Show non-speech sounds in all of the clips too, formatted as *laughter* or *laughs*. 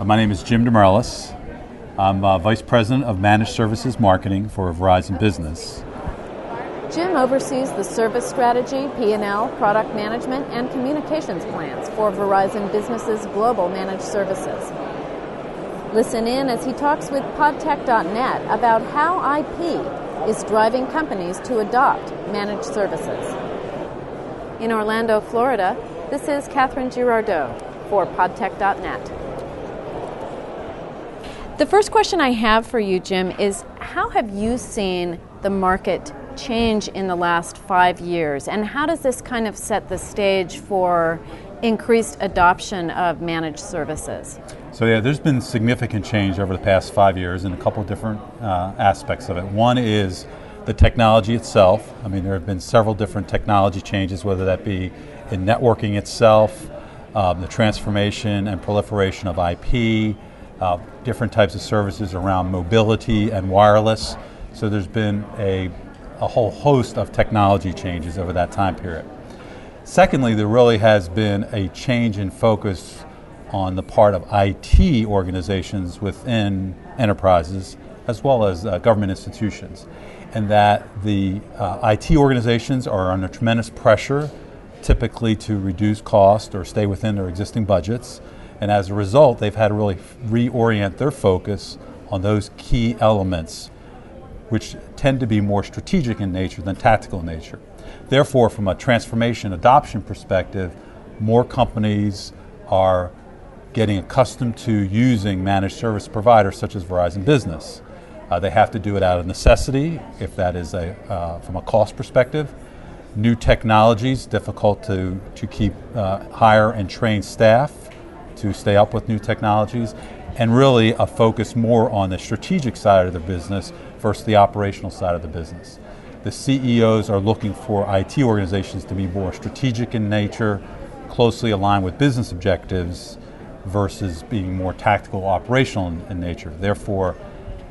Uh, my name is Jim DeMerlis. I'm uh, Vice President of Managed Services Marketing for Verizon Business. Jim oversees the service strategy, P&L, product management, and communications plans for Verizon Business's global managed services. Listen in as he talks with podtech.net about how IP is driving companies to adopt managed services. In Orlando, Florida, this is Catherine Girardeau for podtech.net. The first question I have for you, Jim, is how have you seen the market change in the last five years, and how does this kind of set the stage for increased adoption of managed services? So, yeah, there's been significant change over the past five years in a couple different uh, aspects of it. One is the technology itself. I mean, there have been several different technology changes, whether that be in networking itself, um, the transformation and proliferation of IP, uh, different types of services around mobility and wireless. So there's been a, a whole host of technology changes over that time period. Secondly, there really has been a change in focus on the part of IT organizations within enterprises as well as uh, government institutions, and that the uh, IT organizations are under tremendous pressure, typically to reduce cost or stay within their existing budgets. And as a result, they've had to really reorient their focus on those key elements, which tend to be more strategic in nature than tactical in nature. Therefore, from a transformation adoption perspective, more companies are getting accustomed to using managed service providers such as Verizon Business. Uh, they have to do it out of necessity, if that is a, uh, from a cost perspective. New technologies, difficult to, to keep uh, hire and train staff to stay up with new technologies, and really a focus more on the strategic side of the business versus the operational side of the business. The CEOs are looking for IT organizations to be more strategic in nature, closely aligned with business objectives, versus being more tactical, operational in, in nature. Therefore,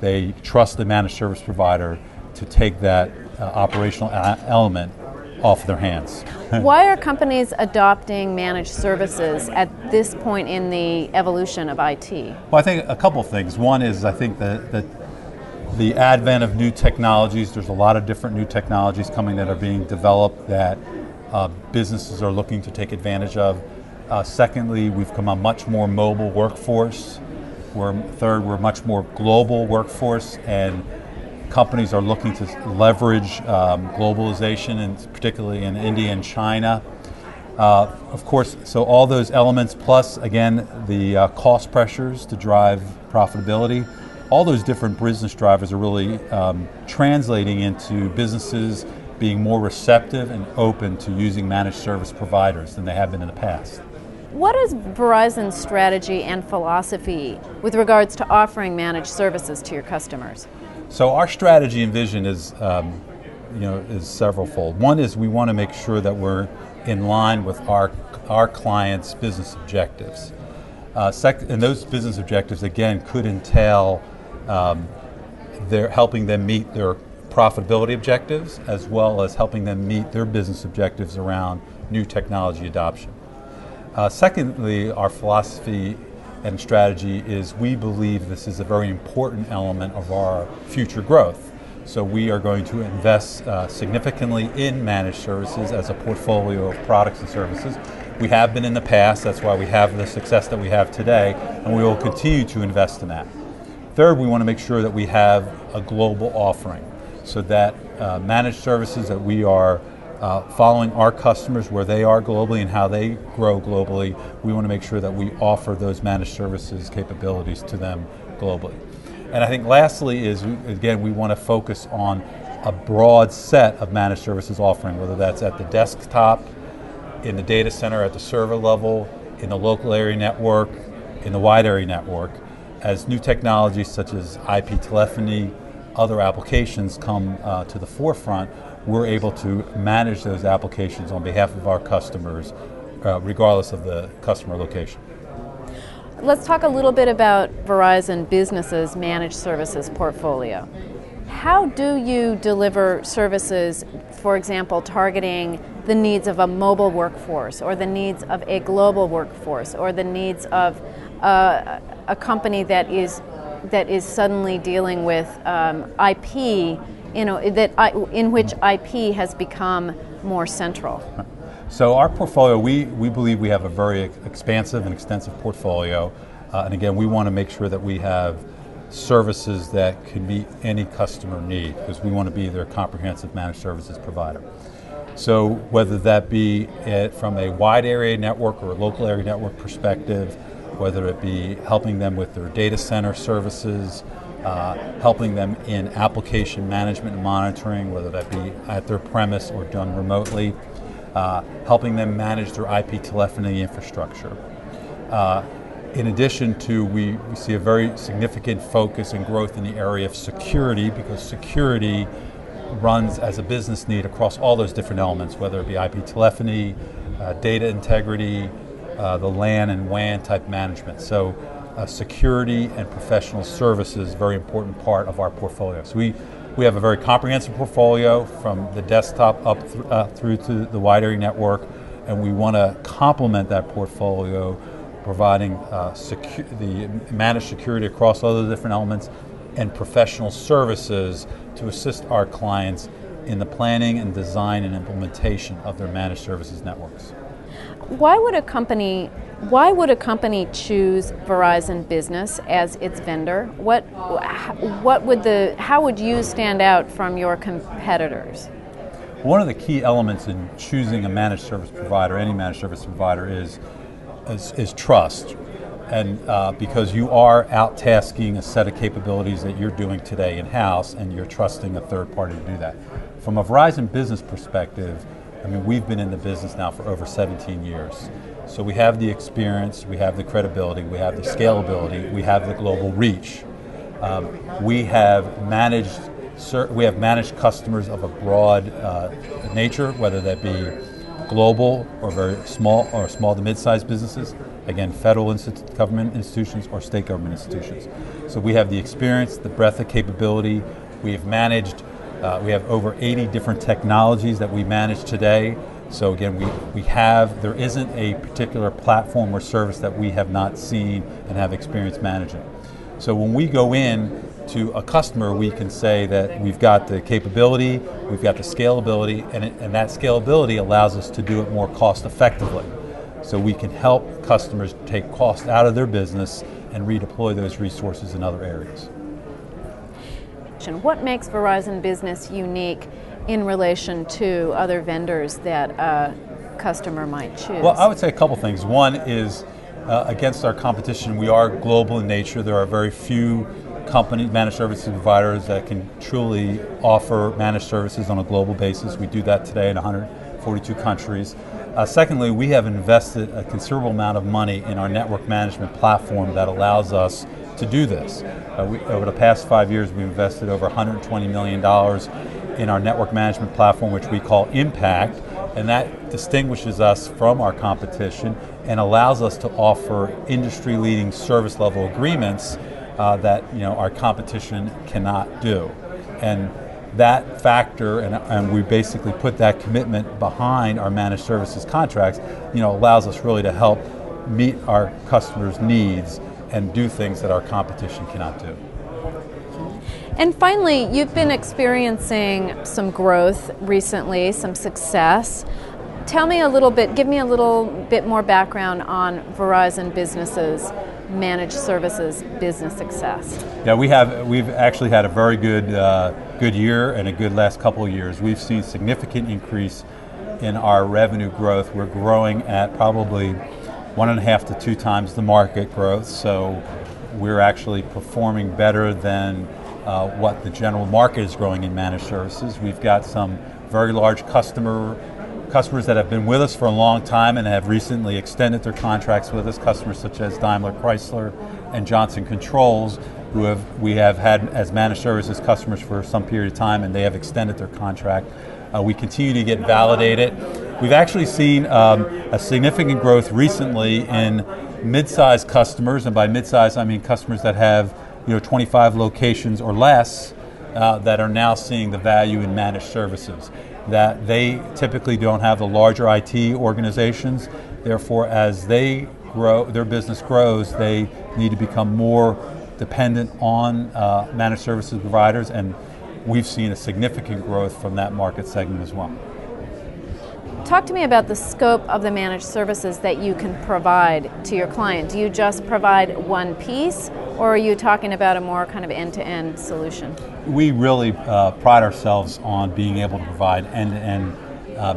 they trust the managed service provider to take that uh, operational a- element off their hands. *laughs* Why are companies adopting managed services at this point in the evolution of IT? Well, I think a couple of things. One is I think that, that the advent of new technologies, there's a lot of different new technologies coming that are being developed that uh, businesses are looking to take advantage of. Uh, secondly, we've come a much more mobile workforce. We're, third, we're a much more global workforce, and companies are looking to leverage um, globalization, and particularly in India and China. Uh, of course, so all those elements, plus again the uh, cost pressures to drive profitability, all those different business drivers are really um, translating into businesses being more receptive and open to using managed service providers than they have been in the past. What is Verizon's strategy and philosophy with regards to offering managed services to your customers? So our strategy and vision is, um, you know, is severalfold. One is we want to make sure that we're in line with our our clients' business objectives. Uh, sec- and those business objectives again could entail um, their helping them meet their profitability objectives as well as helping them meet their business objectives around new technology adoption. Uh, secondly, our philosophy and strategy is we believe this is a very important element of our future growth. So we are going to invest uh, significantly in managed services as a portfolio of products and services. We have been in the past, that's why we have the success that we have today, and we will continue to invest in that. Third, we want to make sure that we have a global offering so that uh, managed services that we are uh, following our customers where they are globally and how they grow globally, we want to make sure that we offer those managed services capabilities to them globally. And I think lastly is, again, we want to focus on a broad set of managed services offering, whether that's at the desktop, in the data center, at the server level, in the local area network, in the wide area network, as new technologies such as IP telephony, other applications come uh, to the forefront, we're able to manage those applications on behalf of our customers, uh, regardless of the customer location. Let's talk a little bit about Verizon Business's managed services portfolio. How do you deliver services, for example, targeting the needs of a mobile workforce or the needs of a global workforce or the needs of uh, a company that is that is suddenly dealing with um, IP, you know, that I, in which IP has become more central. So our portfolio, we, we believe we have a very expansive and extensive portfolio. Uh, and again, we want to make sure that we have services that can meet any customer need because we want to be their comprehensive managed services provider. So whether that be it from a wide area network or a local area network perspective, whether it be helping them with their data center services, uh, helping them in application management and monitoring, whether that be at their premise or done remotely, uh, helping them manage their IP telephony infrastructure. Uh, in addition to, we, we see a very significant focus and growth in the area of security because security runs as a business need across all those different elements, whether it be IP telephony, uh, data integrity, uh, the LAN and WAN type management. So, uh, security and professional services very important part of our portfolio. So we we have a very comprehensive portfolio from the desktop up th- uh, through to the wide area network, and we want to complement that portfolio, providing uh, secu- the managed security across all the different elements and professional services to assist our clients in the planning and design and implementation of their managed services networks. Why would a company why would a company choose Verizon Business as its vendor? What what would the how would you stand out from your competitors? One of the key elements in choosing a managed service provider, any managed service provider, is is, is trust, and uh, because you are out tasking a set of capabilities that you're doing today in house, and you're trusting a third party to do that. From a Verizon business perspective I mean, we've been in the business now for over 17 years. So we have the experience, we have the credibility, we have the scalability, we have the global reach. Um, we have managed we have managed customers of a broad uh, nature, whether that be global or very small or small to mid-sized businesses. Again, federal institu- government institutions or state government institutions. So we have the experience, the breadth of capability. We've managed uh, we have over 80 different technologies that we manage today. So again, we, we have, there isn't a particular platform or service that we have not seen and have experience managing. So when we go in to a customer, we can say that we've got the capability, we've got the scalability, and, it, and that scalability allows us to do it more cost effectively. So we can help customers take cost out of their business and redeploy those resources in other areas. What makes Verizon Business unique in relation to other vendors that a customer might choose? Well, I would say a couple things. One is uh, against our competition, we are global in nature. There are very few companies, managed services providers that can truly offer managed services on a global basis. We do that today in 142 countries. Uh, secondly, we have invested a considerable amount of money in our network management platform that allows us to do this. Uh, we, over the past five years, we've invested over $120 million in our network management platform, which we call Impact, and that distinguishes us from our competition and allows us to offer industry-leading service level agreements uh, that you know our competition cannot do. And that factor, and, and, we basically put that commitment behind our managed services contracts, you know, allows us really to help meet our customers' needs and do things that our competition cannot do. And finally, you've been experiencing some growth recently, some success. Tell me a little bit, give me a little bit more background on Verizon Businesses managed services business success. Yeah, we have we've actually had a very good uh, good year and a good last couple of years. We've seen significant increase in our revenue growth. We're growing at probably one and a half to two times the market growth. So we're actually performing better than uh, what the general market is growing in managed services. We've got some very large customer customers that have been with us for a long time and have recently extended their contracts with us. Customers such as Daimler Chrysler and Johnson Controls, who have we have had as managed services customers for some period of time, and they have extended their contract. Uh, we continue to get validated. We've actually seen um, a significant growth recently in mid-sized customers, and by mid-sized I mean customers that have you know 25 locations or less uh, that are now seeing the value in managed services. That they typically don't have the larger IT organizations. Therefore, as they grow, their business grows, they need to become more dependent on uh, managed services providers, and we've seen a significant growth from that market segment as well. Talk to me about the scope of the managed services that you can provide to your client. Do you just provide one piece, or are you talking about a more kind of end to end solution? We really uh, pride ourselves on being able to provide end to end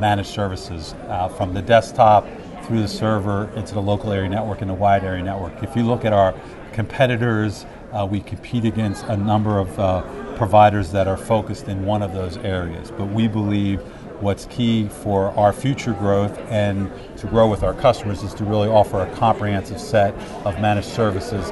managed services uh, from the desktop through the server into the local area network and the wide area network. If you look at our competitors, uh, we compete against a number of uh, providers that are focused in one of those areas. But we believe what's key for our future growth and to grow with our customers is to really offer a comprehensive set of managed services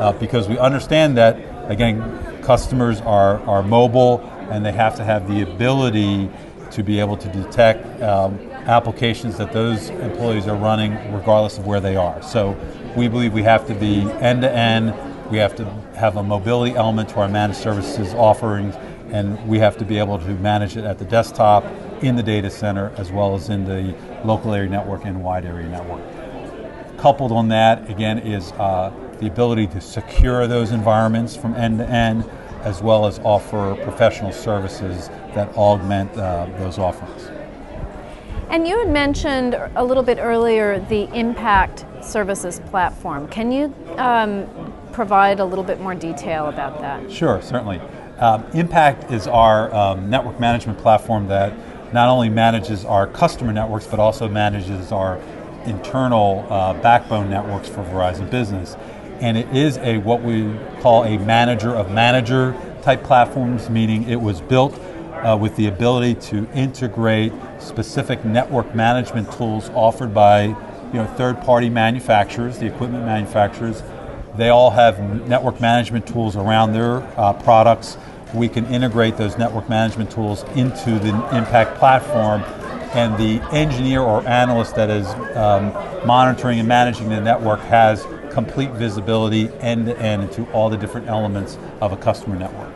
uh, because we understand that, again, customers are, are mobile and they have to have the ability to be able to detect um, applications that those employees are running regardless of where they are. So we believe we have to be end to end, we have to have a mobility element to our managed services offerings, and we have to be able to manage it at the desktop in the data center as well as in the local area network and wide area network. Coupled on that, again, is uh, the ability to secure those environments from end to end, as well as offer professional services that augment uh, those offerings. And you had mentioned a little bit earlier the Impact Services platform. Can you um, provide a little bit more detail about that? Sure, certainly. Um, Impact is our um, network management platform that not only manages our customer networks, but also manages our internal uh, backbone networks for Verizon Business. And it is a what we call a manager of manager type platforms, meaning it was built uh, with the ability to integrate specific network management tools offered by you know third-party manufacturers, the equipment manufacturers. They all have network management tools around their uh, products we can integrate those network management tools into the Impact platform, and the engineer or analyst that is um, monitoring and managing the network has complete visibility end to end into all the different elements of a customer network.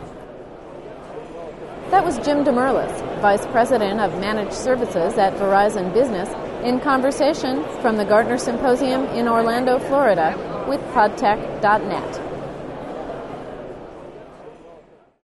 That was Jim DeMerlis, Vice President of Managed Services at Verizon Business, in conversation from the Gartner Symposium in Orlando, Florida, with Podtech.net.